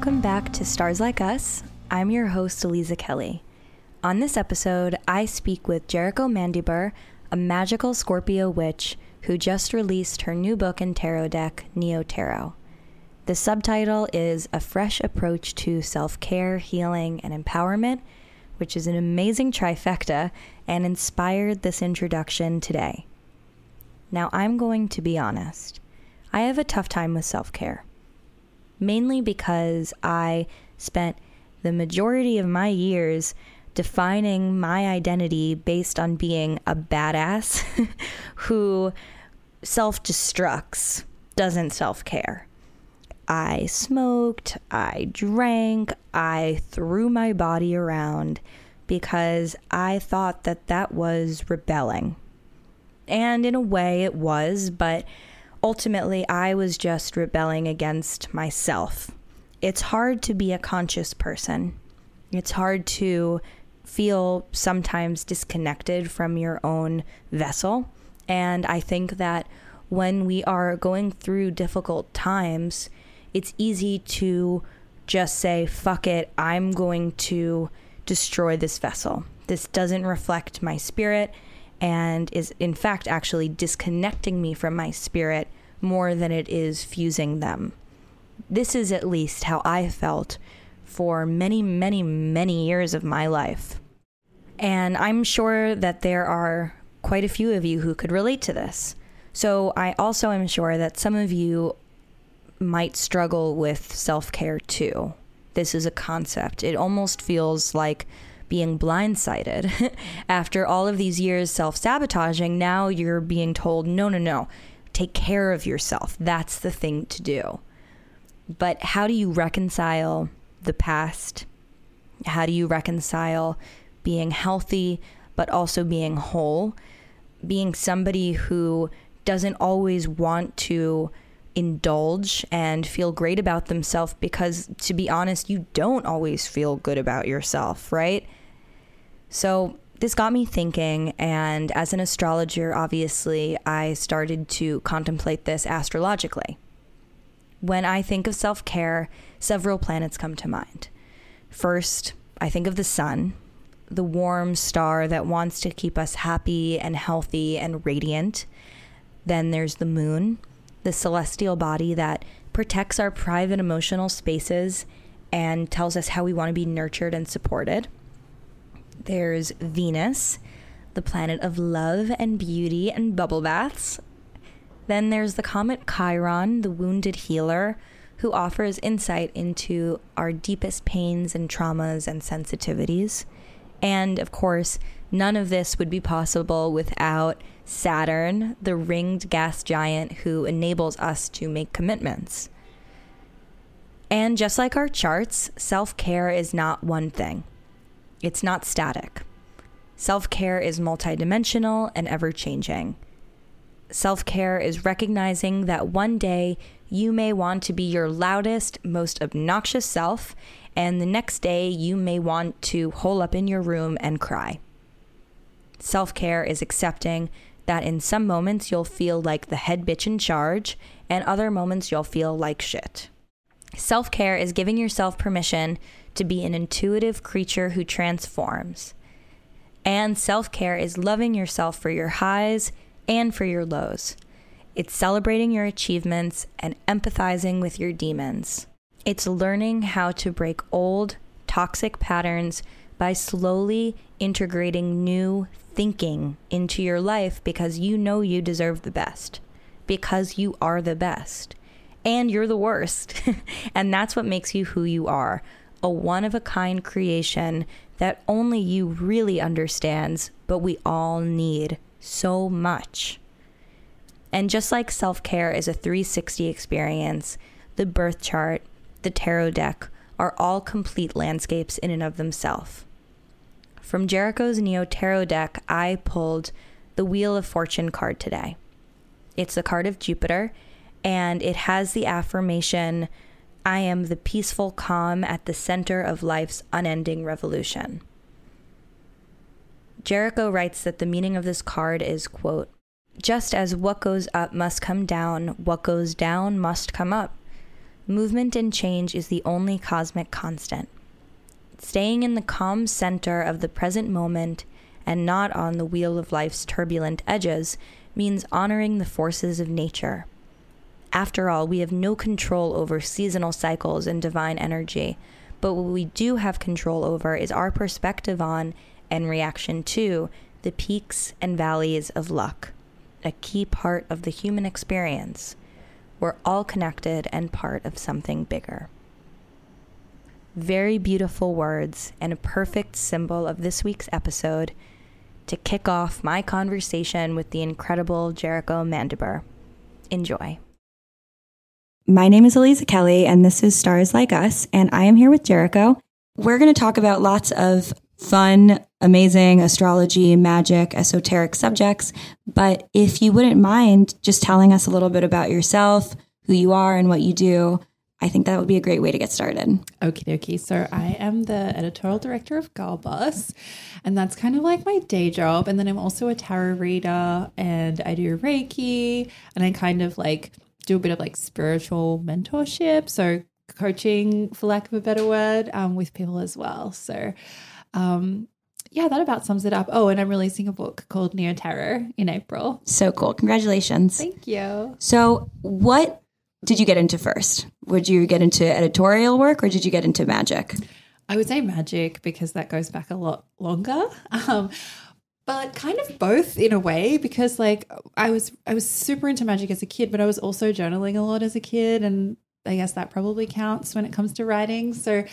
Welcome back to Stars Like Us. I'm your host, Aliza Kelly. On this episode, I speak with Jerico Mandybur, a magical Scorpio witch who just released her new book and tarot deck, Neo Tarot. The subtitle is A Fresh Approach to Self Care, Healing, and Empowerment, which is an amazing trifecta and inspired this introduction today. Now, I'm going to be honest. I have a tough time with self care, mainly because I spent the majority of my years defining my identity based on being a badass who self destructs, doesn't self care. I smoked, I drank, I threw my body around because I thought that that was rebelling. And in a way it was, but ultimately I was just rebelling against myself. It's hard to be a conscious person. It's hard to feel sometimes disconnected from your own vessel. And I think that when we are going through difficult times, it's easy to just say, fuck it, I'm going to destroy this vessel. This doesn't reflect my spirit and is, in fact, actually disconnecting me from my spirit more than it is fusing them. This is at least how I felt for many, many, many years of my life. And I'm sure that there are quite a few of you who could relate to this. So I also am sure that some of you might struggle with self care too. This is a concept. It almost feels like being blindsided. After all of these years self sabotaging, now you're being told, no, no, no, take care of yourself. That's the thing to do. But how do you reconcile the past? How do you reconcile being healthy, but also being whole? Being somebody who doesn't always want to indulge and feel great about themselves because, to be honest, you don't always feel good about yourself, right? So, this got me thinking, and as an astrologer, obviously, I started to contemplate this astrologically. When I think of self care, several planets come to mind. First, I think of the sun, the warm star that wants to keep us happy and healthy and radiant. Then there's the moon, the celestial body that protects our private emotional spaces and tells us how we want to be nurtured and supported. There's Venus, the planet of love and beauty and bubble baths. Then there's the comet Chiron, the wounded healer, who offers insight into our deepest pains and traumas and sensitivities. And of course, none of this would be possible without Saturn, the ringed gas giant who enables us to make commitments. And just like our charts, self care is not one thing, it's not static. Self care is multidimensional and ever changing. Self care is recognizing that one day you may want to be your loudest, most obnoxious self, and the next day you may want to hole up in your room and cry. Self care is accepting that in some moments you'll feel like the head bitch in charge, and other moments you'll feel like shit. Self care is giving yourself permission to be an intuitive creature who transforms. And self care is loving yourself for your highs and for your lows. It's celebrating your achievements and empathizing with your demons. It's learning how to break old, toxic patterns by slowly integrating new thinking into your life because you know you deserve the best, because you are the best, and you're the worst. and that's what makes you who you are a one of a kind creation that only you really understands, but we all need so much. And just like self care is a 360 experience, the birth chart, the tarot deck are all complete landscapes in and of themselves. From Jerico's Neo Tarot deck, I pulled the Wheel of Fortune card today. It's the card of Jupiter, and it has the affirmation I am the peaceful calm at the center of life's unending revolution. Jericho writes that the meaning of this card is, quote, just as what goes up must come down, what goes down must come up. movement and change is the only cosmic constant. Staying in the calm center of the present moment and not on the wheel of life's turbulent edges means honoring the forces of nature. After all, we have no control over seasonal cycles and divine energy, but what we do have control over is our perspective on and reaction to the peaks and valleys of luck, a key part of the human experience. We're all connected and part of something bigger. Very beautiful words and a perfect symbol of this week's episode to kick off my conversation with the incredible Jerico Mandybur. Enjoy. My name is Aliza Kelly, and this is Stars Like Us, and I am here with Jerico. We're going to talk about lots of fun, amazing astrology, magic, esoteric subjects. But if you wouldn't mind just telling us a little bit about yourself, who you are, and what you do, I think that would be a great way to get started. Okie dokie. So I am the editorial director of Girl Boss, and that's kind of like my day job. And then I'm also a tarot reader, and I do Reiki, and I kind of like do a bit of like spiritual mentorship, so coaching, for lack of a better word, um, with people as well. So um, yeah, that about sums it up. Oh, and I'm releasing a book called Neo Tarot in April. So cool. Congratulations. Thank you. So, what did you get into first? Would you get into editorial work or did you get into magic? I would say magic because that goes back a lot longer. Um, but kind of both in a way because like I was I was super into magic as a kid, but I was also journaling a lot as a kid and I guess that probably counts when it comes to writing. So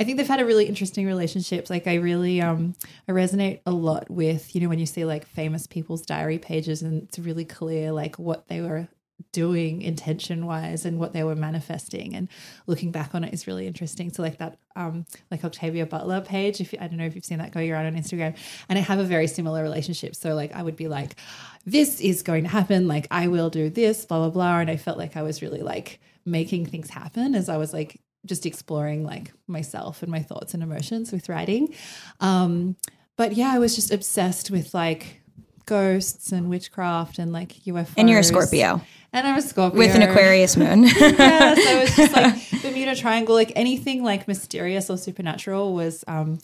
I think they've had a really interesting relationship. Like I really um I resonate a lot with, you know, when you see like famous people's diary pages and it's really clear like what they were doing intention wise and what they were manifesting and looking back on it is really interesting. So like that um like octavia butler page if you, i don't know if you've seen that going around on instagram. And i have a very similar relationship. So like i would be like this is going to happen. Like i will do this blah blah blah. And i felt like i was really like making things happen as i was like just exploring like myself and my thoughts and emotions with writing. Um but yeah i was just obsessed with like ghosts and witchcraft and like UFOs. And you're a Scorpio. And I'm a Scorpio. With an Aquarius moon. yeah. So was just like Bermuda Triangle, like anything like mysterious or supernatural was um,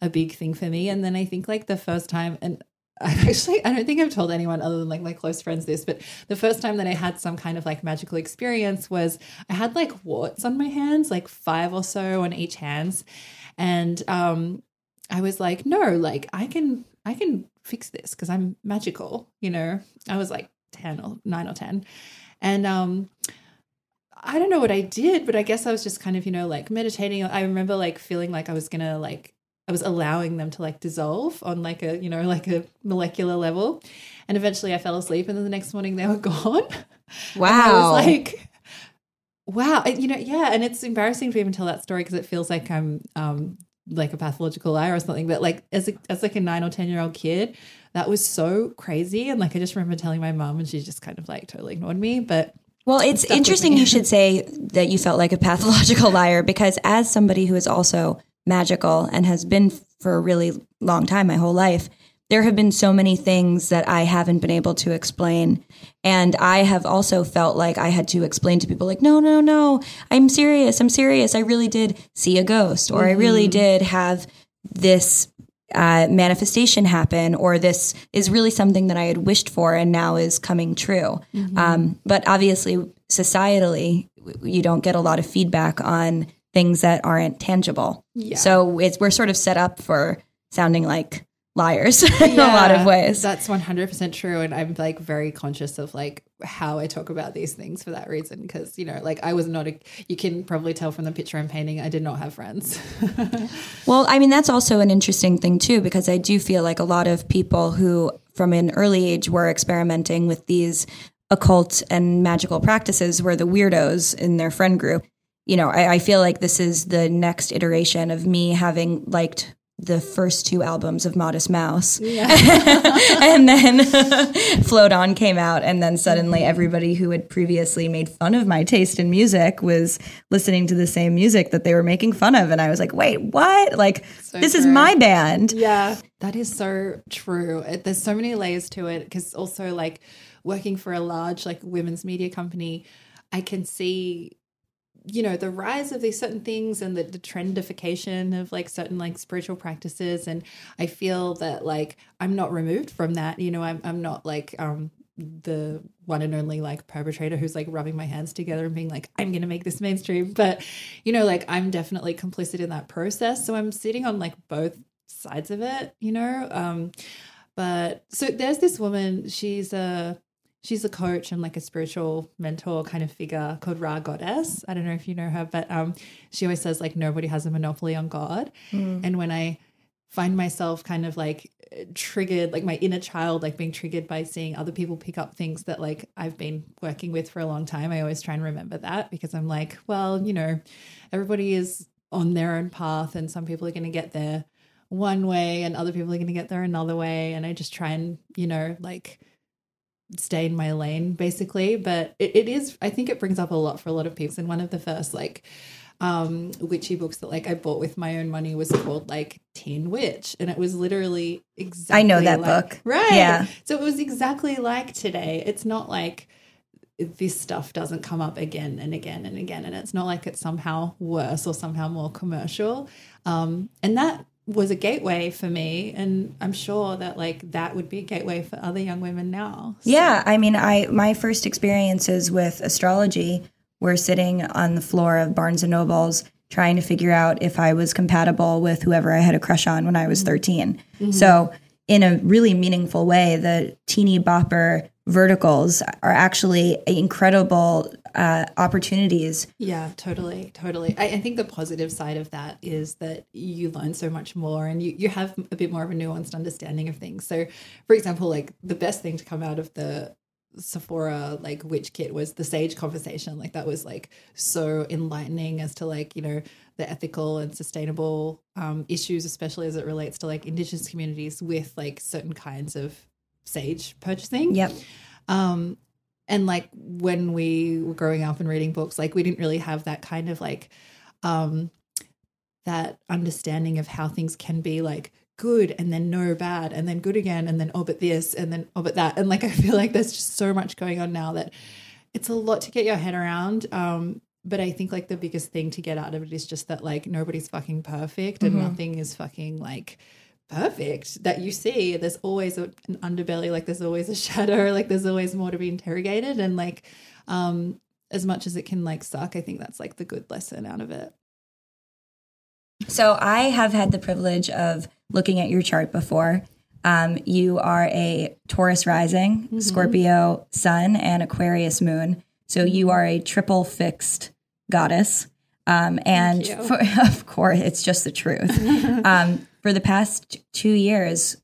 a big thing for me. And then I think like the first time, and I actually, I don't think I've told anyone other than like my close friends this, but the first time that I had some kind of like magical experience was I had like warts on my hands, like five or so on each hands. And um, I was like, no, like I can, I can fix this because I'm magical, you know. I was like 10 or 9 or 10. And um I don't know what I did, but I guess I was just kind of, you know, like meditating. I remember like feeling like I was going to like I was allowing them to like dissolve on like a, you know, like a molecular level. And eventually I fell asleep and then the next morning they were gone. Wow. I was like wow, you know, yeah, and it's embarrassing to even tell that story because it feels like I'm um like a pathological liar or something but like as a, as like a 9 or 10 year old kid that was so crazy. And like I just remember telling my mom and she just kind of like totally ignored me but well, it's interesting you should say that you felt like a pathological liar because as somebody who is also magical and has been for a really long time, my whole life, there have been so many things that I haven't been able to explain. And I have also felt like I had to explain to people, like, no, no, no, I'm serious. I'm serious. I really did see a ghost, or mm-hmm. I really mm-hmm. did have this uh, manifestation happen, or this is really something that I had wished for and now is coming true. Mm-hmm. Um, but obviously, societally, you don't get a lot of feedback on things that aren't tangible. Yeah. So it's we're sort of set up for sounding like liars in yeah, a lot of ways. That's 100% true and I'm like very conscious of like how I talk about these things for that reason because you know like I was not a you can probably tell from the picture I'm painting I did not have friends. well, I mean that's also an interesting thing too because I do feel like a lot of people who from an early age were experimenting with these occult and magical practices were the weirdos in their friend group. You know, I, I feel like this is the next iteration of me having liked the first two albums of Modest Mouse. Yeah. and then Float On came out, and then suddenly mm-hmm. everybody who had previously made fun of my taste in music was listening to the same music that they were making fun of. And I was like, wait, what? Like, so this true. is my band. Yeah, that is so true. There's so many layers to it because also, like, working for a large, like, women's media company, I can see you know the rise of these certain things and the, the trendification of like certain like spiritual practices. And i feel that like i'm not removed from that. You know i'm, I'm not like um the one and only like perpetrator who's like rubbing my hands together and being like i'm gonna make this mainstream. But you know like i'm definitely complicit in that process. So i'm sitting on like both sides of it you know? Um but so there's this woman she's a she's a coach and like a spiritual mentor kind of figure called Rha Goddess. I don't know if you know her, but um, she always says like nobody has a monopoly on God. Mm. And when I find myself kind of like triggered, like my inner child, like being triggered by seeing other people pick up things that like I've been working with for a long time, I always try and remember that because I'm like, well, you know, everybody is on their own path and some people are going to get there one way and other people are going to get there another way. And I just try and, you know, like, stay in my lane basically. But it, it is i think it brings up a lot for a lot of people. And one of the first like um witchy books that like i bought with my own money was called like teen witch. And it was literally exactly i know that like, book. Right. Yeah. So it was exactly like today. It's not like this stuff doesn't come up again and again and again. And it's not like it's somehow worse or somehow more commercial. Um and that was a gateway for me and i'm sure that like that would be a gateway for other young women now so. yeah i mean i my first experiences with astrology were sitting on the floor of barnes and nobles trying to figure out if i was compatible with whoever i had a crush on when i was mm-hmm. 13 mm-hmm. so in a really meaningful way the teeny bopper verticals are actually incredible uh, opportunities. Yeah, totally, totally. I, I, think the positive side of that is that you learn so much more and you, you have a bit more of a nuanced understanding of things. So, for example, like the best thing to come out of the Sephora like witch kit was the sage conversation. Like that was like so enlightening as to like, you know, the ethical and sustainable um, issues, especially as it relates to like indigenous communities with like certain kinds of sage purchasing. Yep. Um, and like when we were growing up and reading books, like we didn't really have that kind of like um that understanding of how things can be like good and then no bad and then good again and then oh but this and then oh but that and like I feel like there's just so much going on now that it's a lot to get your head around. Um, but I think like the biggest thing to get out of it is just that like nobody's fucking perfect and mm-hmm. nothing is fucking like perfect that you see there's always a, an underbelly like there's always a shadow like there's always more to be interrogated. And like um as much as it can like suck i think that's like the good lesson out of it. So i have had the privilege of looking at your chart before. Um, you are a taurus rising mm-hmm. scorpio sun and aquarius moon. So you are a triple fixed goddess. Um, and for, of course, it's just the truth. um, for the past two years,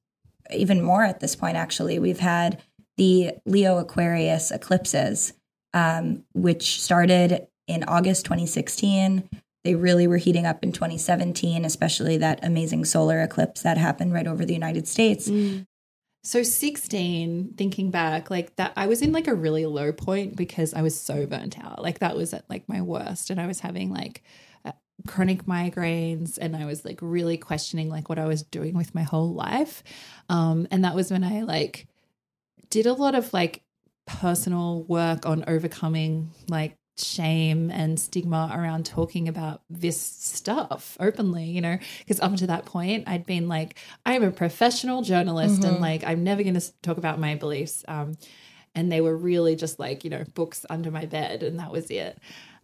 even more at this point, actually, we've had the Leo Aquarius eclipses, um, which started in August 2016. They really were heating up in 2017, especially that amazing solar eclipse that happened right over the United States. Mm. So 16, thinking back, like that, I was in like a really low point because I was so burnt out. Like that was at like my worst, and I was having like chronic migraines and I was like really questioning like what I was doing with my whole life. Um, and that was when I like did a lot of like personal work on overcoming like shame and stigma around talking about this stuff openly, you know, because up to that point I'd been like, I'm a professional journalist mm-hmm. and like I'm never going to talk about my beliefs. Um, and they were really just like, you know, books under my bed and that was it.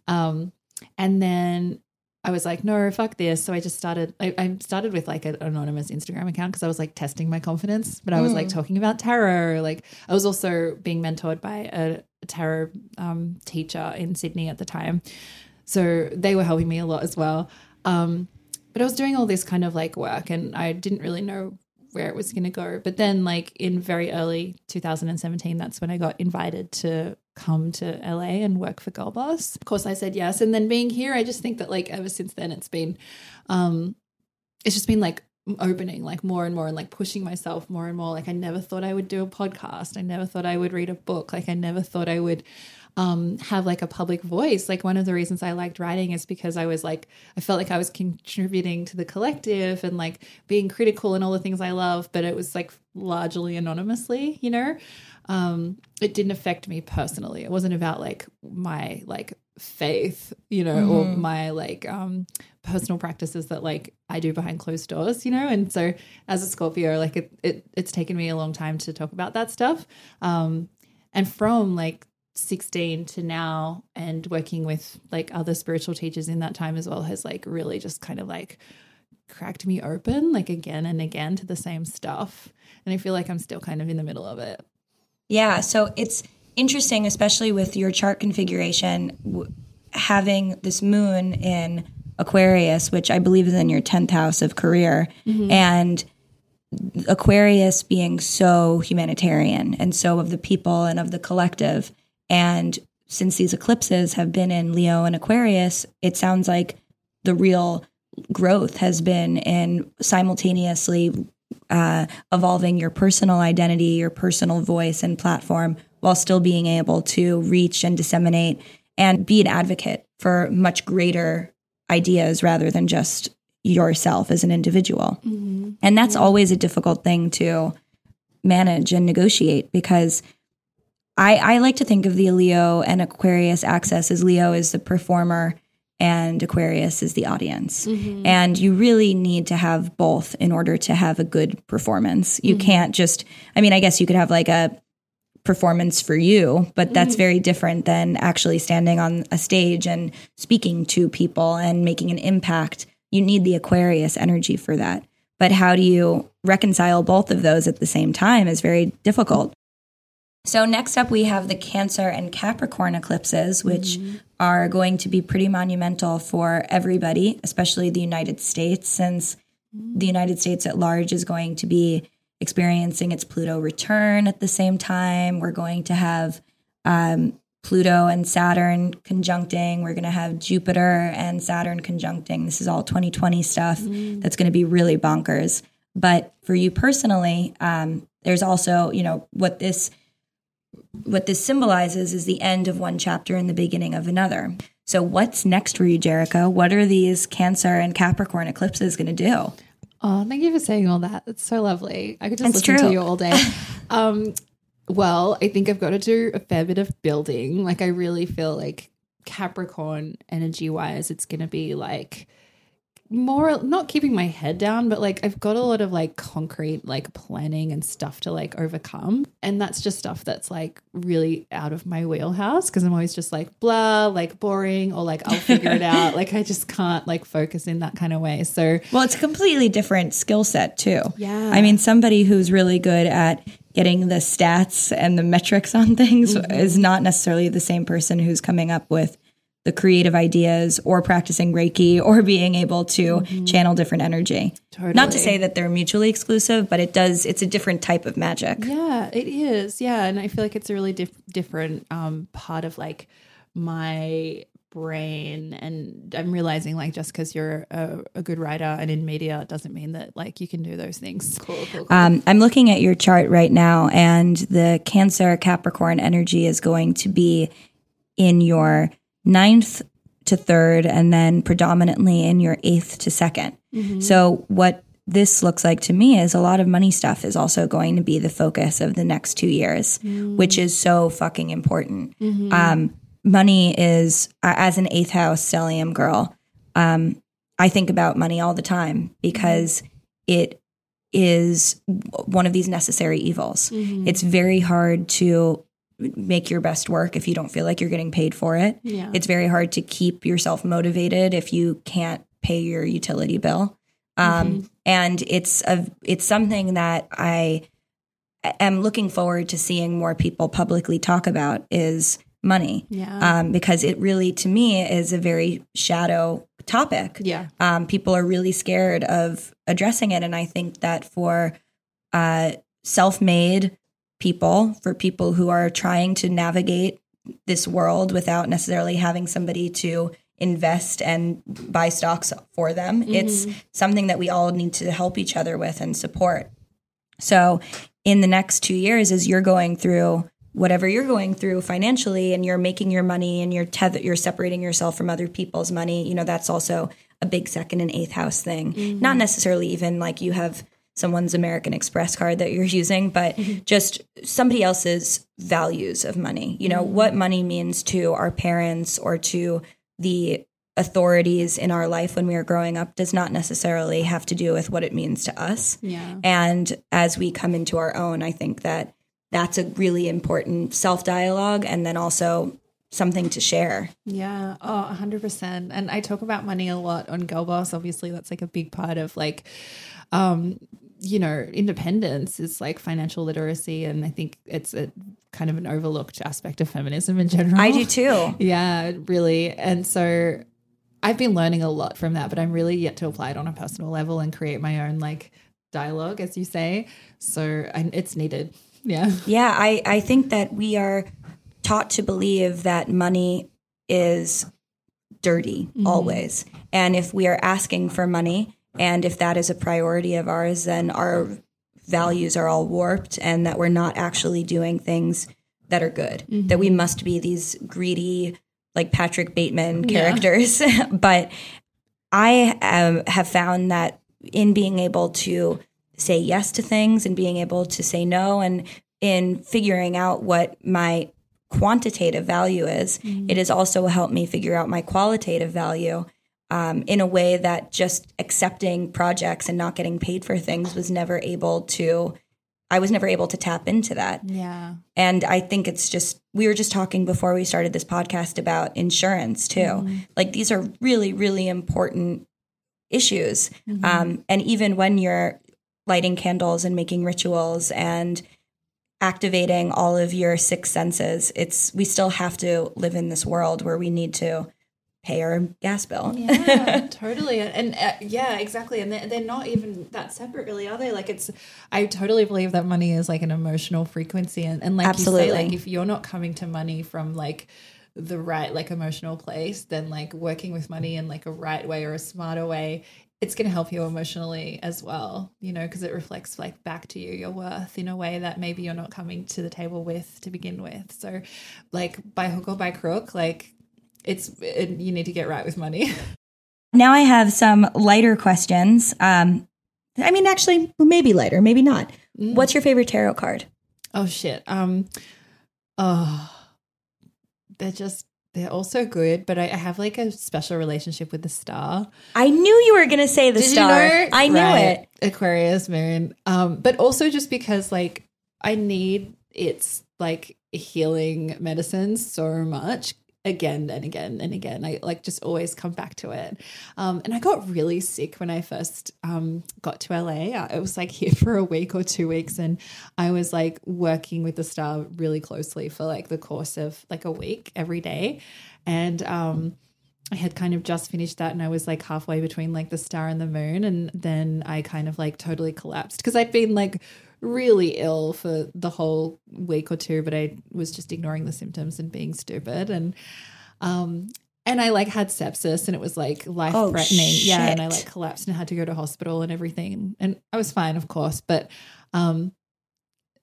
Um, and then I was like, no, fuck this. So I just started, I, I started with like an anonymous Instagram account because I was like testing my confidence, but I was mm. like talking about tarot. Like I was also being mentored by a, a tarot um, teacher in Sydney at the time. So they were helping me a lot as well. Um, but I was doing all this kind of like work and I didn't really know where it was going to go. But then, like in very early 2017, that's when I got invited to come to LA and work for Girl Boss. Of course, I said yes. And then being here, I just think that like ever since then, it's been, um, it's just been like opening like more and more and like pushing myself more and more. Like I never thought I would do a podcast. I never thought I would read a book. Like I never thought I would um, have like a public voice. Like one of the reasons I liked writing is because I was like, I felt like I was contributing to the collective and like being critical and all the things I love, but it was like largely anonymously, you know? Um, it didn't affect me personally. It wasn't about like my like faith, you know, mm-hmm. or my like um, personal practices that like I do behind closed doors, you know. And so as a Scorpio, like it, it it's taken me a long time to talk about that stuff. Um, and from like 16 to now and working with like other spiritual teachers in that time as well has like really just kind of like cracked me open like again and again to the same stuff and i feel like i'm still kind of in the middle of it yeah so it's interesting especially with your chart configuration w- having this moon in aquarius which i believe is in your 10th house of career mm-hmm. and aquarius being so humanitarian and so of the people and of the collective and since these eclipses have been in Leo and Aquarius, it sounds like the real growth has been in simultaneously uh, evolving your personal identity, your personal voice and platform, while still being able to reach and disseminate and be an advocate for much greater ideas rather than just yourself as an individual. Mm-hmm. And that's yeah. always a difficult thing to manage and negotiate because I, I like to think of the Leo and Aquarius axis as Leo is the performer and Aquarius is the audience. Mm-hmm. And you really need to have both in order to have a good performance. You mm-hmm. can't just, I mean, I guess you could have like a performance for you, but that's mm-hmm. very different than actually standing on a stage and speaking to people and making an impact. You need the Aquarius energy for that. But how do you reconcile both of those at the same time is very difficult. So, next up, we have the Cancer and Capricorn eclipses, which mm-hmm. are going to be pretty monumental for everybody, especially the United States, since mm-hmm. the United States at large is going to be experiencing its Pluto return at the same time. We're going to have um, Pluto and Saturn conjuncting. We're going to have Jupiter and Saturn conjuncting. This is all 2020 stuff mm-hmm. that's going to be really bonkers. But for you personally, um, there's also, you know, what this what this symbolizes is the end of one chapter and the beginning of another. So, what's next for you, Jerico? What are these Cancer and Capricorn eclipses going to do? Oh, thank you for saying all that. It's so lovely. I could just it's listen true. to you all day. um, well, I think I've got to do a fair bit of building. Like, I really feel like Capricorn energy wise, it's going to be like more not keeping my head down, but like I've got a lot of like concrete like planning and stuff to like overcome. And that's just stuff that's like really out of my wheelhouse because I'm always just like blah, like boring or like I'll figure it out. Like I just can't like focus in that kind of way. So Well, it's a completely different skill set too. Yeah. I mean, somebody who's really good at getting the stats and the metrics on things mm-hmm. is not necessarily the same person who's coming up with the creative ideas or practicing Reiki or being able to mm-hmm. channel different energy. Totally. Not to say that they're mutually exclusive, but it does, it's a different type of magic. Yeah, it is. Yeah. And I feel like it's a really dif- different um, part of like my brain and i'm realizing like just because you're a, a, good writer and in media doesn't mean that like you can do those things cool, cool, cool. Um, i'm looking at your chart right now and the cancer capricorn energy is going to be in your ninth to third, and then predominantly in your eighth to 2nd mm-hmm. So, what this looks like to me is a lot of money stuff is also going to be the focus of the next two years, mm-hmm. which is so fucking important. Mm-hmm. Um, money is, as an eighth house stellium girl, um, I think about money all the time because it is one of these necessary evils. Mm-hmm. It's very hard to make your best work if you don't feel like you're getting paid for it. Yeah. It's very hard to keep yourself motivated if you can't pay your utility bill. Um, mm-hmm. and it's a it's something that I am looking forward to seeing more people publicly talk about is money. Yeah. Um, because it really to me is a very shadow topic. Yeah. Um, people are really scared of addressing it and I think that for uh, self-made people, for people who are trying to navigate this world without necessarily having somebody to invest and buy stocks for them. Mm-hmm. It's something that we all need to help each other with and support. So, in the next two years, as you're going through whatever you're going through financially and you're making your money and you're tether- you're separating yourself from other people's money, you know, that's also a big second and eighth house thing. Mm-hmm. Not necessarily even like you have someone's American Express card that you're using, but just somebody else's values of money. You know, what money means to our parents or to the authorities in our life when we were growing up does not necessarily have to do with what it means to us. Yeah. And as we come into our own, I think that that's a really important self dialogue and then also something to share. Yeah. Oh, 100%. And I talk about money a lot on Girl Boss. Obviously, that's like a big part of like, um, you know, independence is like financial literacy. And I think it's a kind of an overlooked aspect of feminism in general. I do too. Yeah, really. And so I've been learning a lot from that, but I'm really yet to apply it on a personal level and create my own like dialogue, as you say. So I, it's needed. Yeah. Yeah, I, I think that we are taught to believe that money is dirty mm-hmm. always. And if we are asking for money and if that is a priority of ours, then our values are all warped and that we're not actually doing things that are good. That we must be these greedy, like Patrick Bateman characters. but I um, have found that in being able to say yes to things and being able to say no and in figuring out what my quantitative value is, it has also helped me figure out my qualitative value um, in a way that just accepting projects and not getting paid for things was never able to. I was never able to tap into that. Yeah. And I think it's just, we were just talking before we started this podcast about insurance too. Like these are really, really important issues. Um, and even when you're lighting candles and making rituals and activating all of your six senses, it's, we still have to live in this world where we need to pay our gas bill. yeah totally. And uh, yeah exactly. And they're, they're not even that separate really are they? Like it's i totally believe that money is like an emotional frequency. And, and like Absolutely. you say like if you're not coming to money from like the right like emotional place then like working with money in like a right way or a smarter way it's going to help you emotionally as well you know because it reflects like back to you your worth in a way that maybe you're not coming to the table with to begin with. So like by hook or by crook like it's it, you need to get right with money Now I have some lighter questions. Um, I mean, actually, maybe lighter, maybe not. What's your favorite tarot card? Oh shit. Um oh they're just they're also good, but I, I have like a special relationship with the star. I knew you were going to say the Did star. you know? I knew Right. it. Aquarius moon. Um, but also just because like I need its like healing medicines so much again and again and again. I like just always come back to it. Um, and I got really sick when I first um, got to LA. I was like here for a week or two weeks, and I was like working with the star really closely for like the course of like a week every day. And um, I had kind of just finished that and I was like halfway between like the star and the moon. And then I kind of like totally collapsed because I'd been like really ill for the whole week or two, but I was just ignoring the symptoms and being stupid. And, um, and I like had sepsis and it was like life threatening. yeah. And I like collapsed and had to go to hospital and everything. And I was fine, of course. But, um,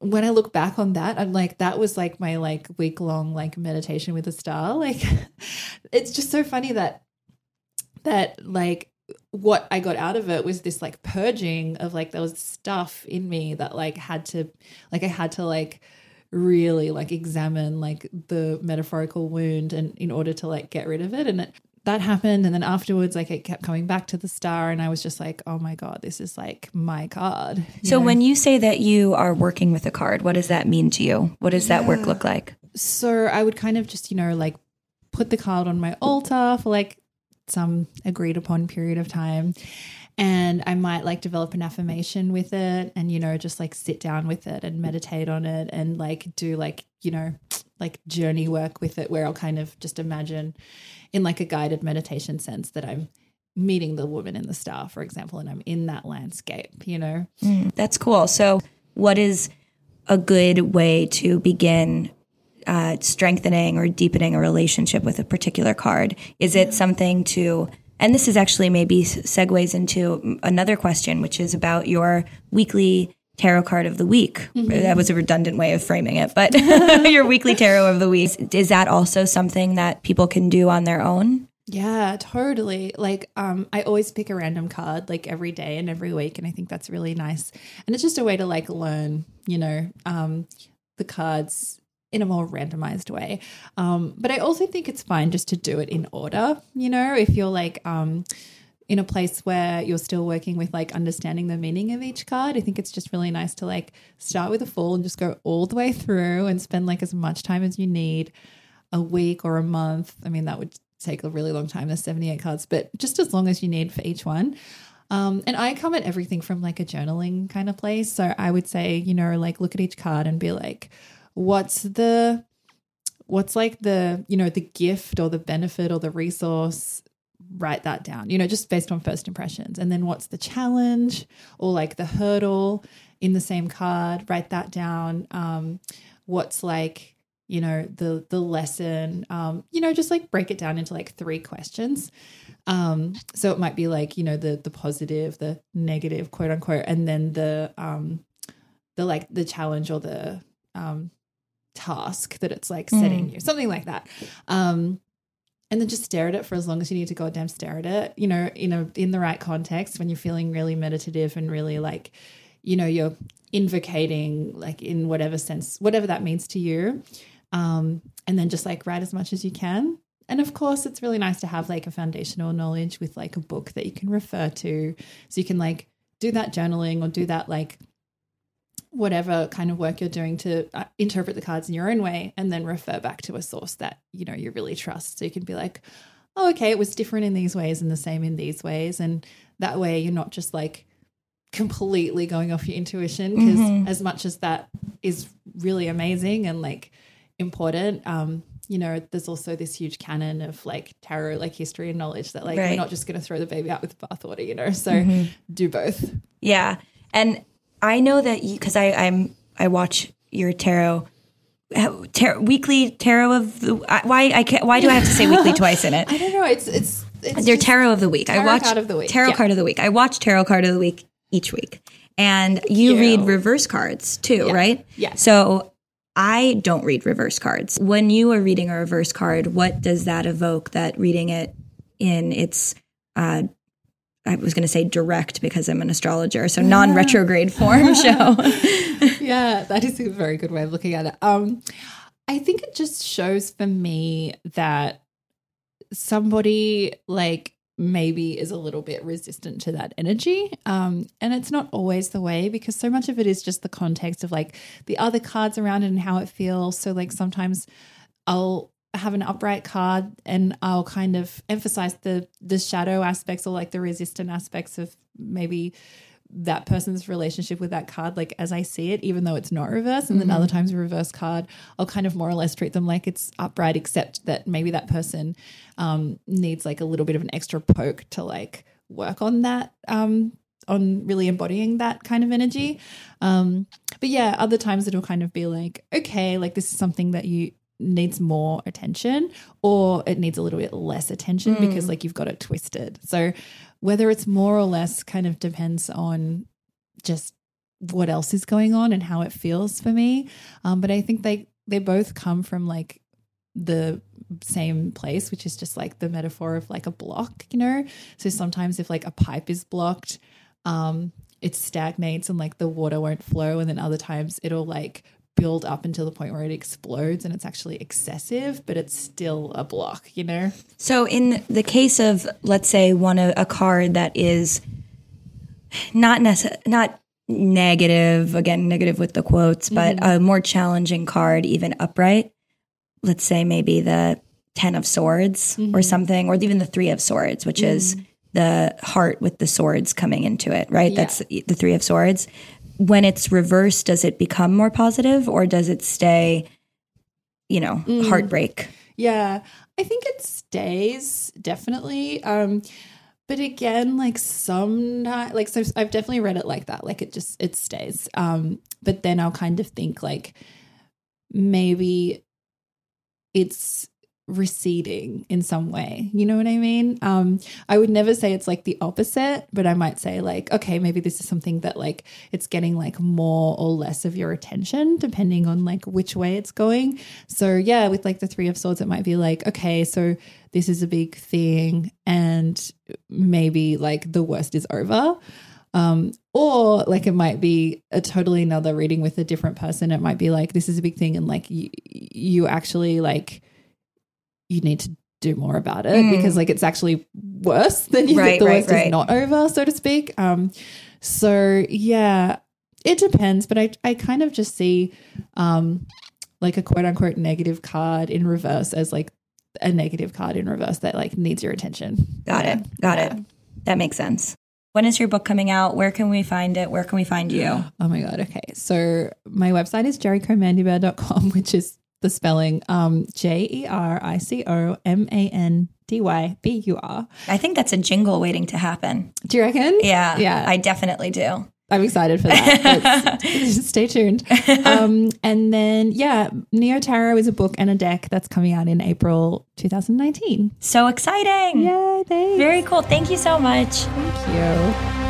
when I look back on that, I'm like, that was like my like week long like meditation with a star. Like, it's just so funny that that like what I got out of it was this like purging of like there was stuff in me that like had to like I had to like really like examine like the metaphorical wound and in order to like get rid of it and it that happened and then afterwards like it kept coming back to the star and I was just like oh my god this is like my card So know? when you say that you are working with a card, what does that mean to you? What does that work look like? so I would kind of just, you know, like put the card on my altar for like some agreed upon period of time. And I might like develop an affirmation with it and, you know, just like sit down with it and meditate on it and like do like, you know, like journey work with it where I'll kind of just imagine in like a guided meditation sense that I'm meeting the woman in the star, for example, and I'm in that landscape, you know? Mm, that's cool. So, what is a good way to begin uh, strengthening or deepening a relationship with a particular card? Is it something to, and this is actually maybe segues into another question, which is about your weekly tarot card of the week. That was a redundant way of framing it, but your weekly tarot of the week. Is that also something that people can do on their own? Yeah, totally. Like um I always pick a random card like every day and every week and I think that's really nice. And it's just a way to like learn, you know, um the cards in a more randomized way. Um but I also think it's fine just to do it in order, you know, if you're like um in a place where you're still working with like understanding the meaning of each card. I think it's just really nice to like start with a full and just go all the way through and spend like as much time as you need a week or a month. I mean, that would take a really long time. There's 78 cards, but just as long as you need for each one. Um, and I come at everything from like a journaling kind of place. So I would say, you know, like look at each card and be like, what's the, what's like the, you know, the gift or the benefit or the resource write that down, you know, just based on first impressions. And then what's the challenge or like the hurdle in the same card, write that down. Um, what's like you know the the lesson um you know just like break it down into like three questions um so it might be like you know the the positive the negative quote unquote and then the um the like the challenge or the um task that it's like setting Mm. you something like that um and then just stare at it for as long as you need to goddamn stare at it you know in a in the right context when you're feeling really meditative and really like you know you're invocating like in whatever sense whatever that means to you um, and then just like write as much as you can. And of course, it's really nice to have like a foundational knowledge with like a book that you can refer to. So you can like do that journaling or do that like whatever kind of work you're doing to uh, interpret the cards in your own way and then refer back to a source that you know you really trust. So you can be like, oh, okay, it was different in these ways and the same in these ways. And that way you're not just like completely going off your intuition because Mhm. as much as that is really amazing and like important um you know there's also this huge canon of like tarot like history and knowledge that like Right. we're not just going to throw the baby out with the bathwater you know so Mhm. do both Yeah, and I know that you because I I'm I watch your tarot. Tarot, weekly tarot of the why I can't, why do I have to say weekly twice in it? i don't know it's it's it's just- tarot of the week. I watch card week, tarot yeah. card of the week. I watch tarot card of the week each week, and you you. read reverse cards too, Yeah. right? Yeah. So I don't read reverse cards. When you are reading a reverse card, what does that evoke? That reading it in its uh, I was going to say direct because I'm an astrologer, so non retrograde form show. yeah, that is a very good way of looking at it. Um, I think it just shows for me that somebody like maybe is a little bit resistant to that energy. Um, and it's not always the way because so much of it is just the context of like the other cards around it and how it feels. So like sometimes I'll have an upright card and I'll kind of emphasize the the shadow aspects or like the resistant aspects of maybe that person's relationship with that card like as I see it even though it's not reverse. And then other times a reverse card I'll kind of more or less treat them like it's upright except that maybe that person um needs like a little bit of an extra poke to like work on that um on really embodying that kind of energy. Um but yeah other times it'll kind of be like okay like this is something that you needs more attention or it needs a little bit less attention because like you've got it twisted. So whether it's more or less kind of depends on just what else is going on and how it feels for me. Um, but i think they they both come from like the same place which is just like the metaphor of like a block you know? So sometimes if like a pipe is blocked um it stagnates and like the water won't flow and then other times it'll like build up until the point where it explodes and it's actually excessive but it's still a block you know So, in the case of, let's say, one a, a card that is not necess- not negative, again, negative with the quotes, but mm-hmm. a more challenging card, even upright. Let's say maybe the Ten of Swords or mm-hmm. something, or even the Three of Swords, which is mm. the heart with the swords coming into it, right? That's the Three of Swords. When it's reversed, does it become more positive or does it stay, you know, heartbreak? Yeah, I think it stays definitely. Um, but again, like some like so I've definitely read it like that. Like it just it stays. Um, but then I'll kind of think like maybe it's receding in some way. You know what I mean? Um, I would never say it's like the opposite, but I might say like, okay, maybe this is something that like it's getting like more or less of your attention depending on like which way it's going. So yeah, with like the three of swords, it might be like, okay, so this is a big thing and maybe like the worst is over. Um, or like it might be a totally another reading with a different person. It might be like this is a big thing, and like you, you actually like you need to do more about it because like it's actually worse than you Mm. Right, think the right, worst right. is not over, so to speak. Um, so yeah, it depends, but I I kind of just see um like a quote unquote negative card in reverse as like a negative card in reverse that like needs your attention. Got Yeah. it. Got Yeah. it. That makes sense. When is your book coming out? Where can we find it? Where can we find you? Oh my God. Okay. So my website is jericomandybur.com, which is the spelling um, J E R I C O M A N D Y B U R. I think that's a jingle waiting to happen. Do you reckon? Yeah. Yeah. I definitely do. I'm excited for that. Stay tuned. Um, and then, yeah, Neo Tarot is a book and a deck that's coming out in April 2019. So exciting. Yay. Thanks. Very cool. Thank you so much. Thank you.